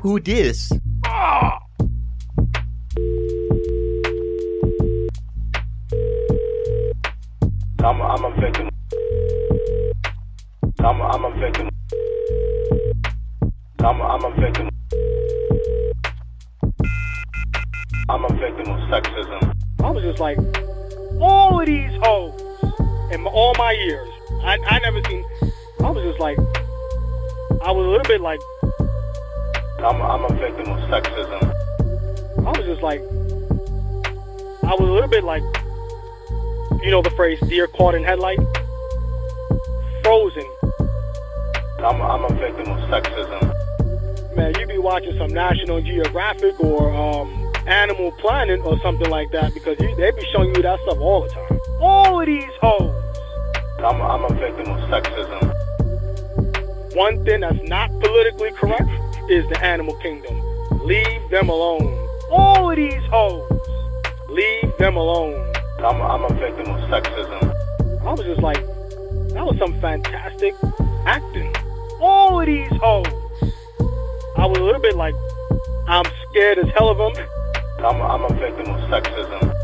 Who dis? I'm, I'm a victim. I'm, I'm a victim. I'm, I'm a victim. I'm a victim of sexism. I was just like, all of these hoes in all my years, I, I never seen. I was just like, I was a little bit like, I'm, I'm a victim of sexism. I was just like, I was a little bit like, you know the phrase "deer caught in headlight," frozen. I'm, I'm a victim of sexism. Man, you be watching some National Geographic or um, Animal Planet or something like that because you, they be showing you that stuff all the time. All of these hoes. I'm, I'm a victim of sexism. One thing that's not politically correct is the animal kingdom. Leave them alone. All of these hoes. Leave them alone. I'm, I'm a victim of sexism. I was just like, that was some fantastic acting. All of these hoes. I was a little bit like, I'm scared as hell of them, I'm, I'm a victim of sexism.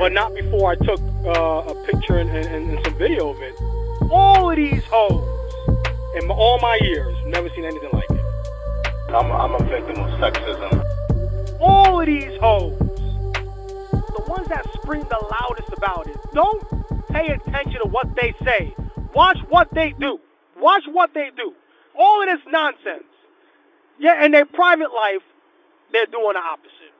but not before I took uh, a picture and, and, and some video of it. All of these hoes, in all my years, never seen anything like it. I'm, I'm a victim of sexism. All of these hoes, the ones that scream the loudest about it, don't pay attention to what they say. Watch what they do. Watch what they do. All of this nonsense. Yeah, in their private life, they're doing the opposite.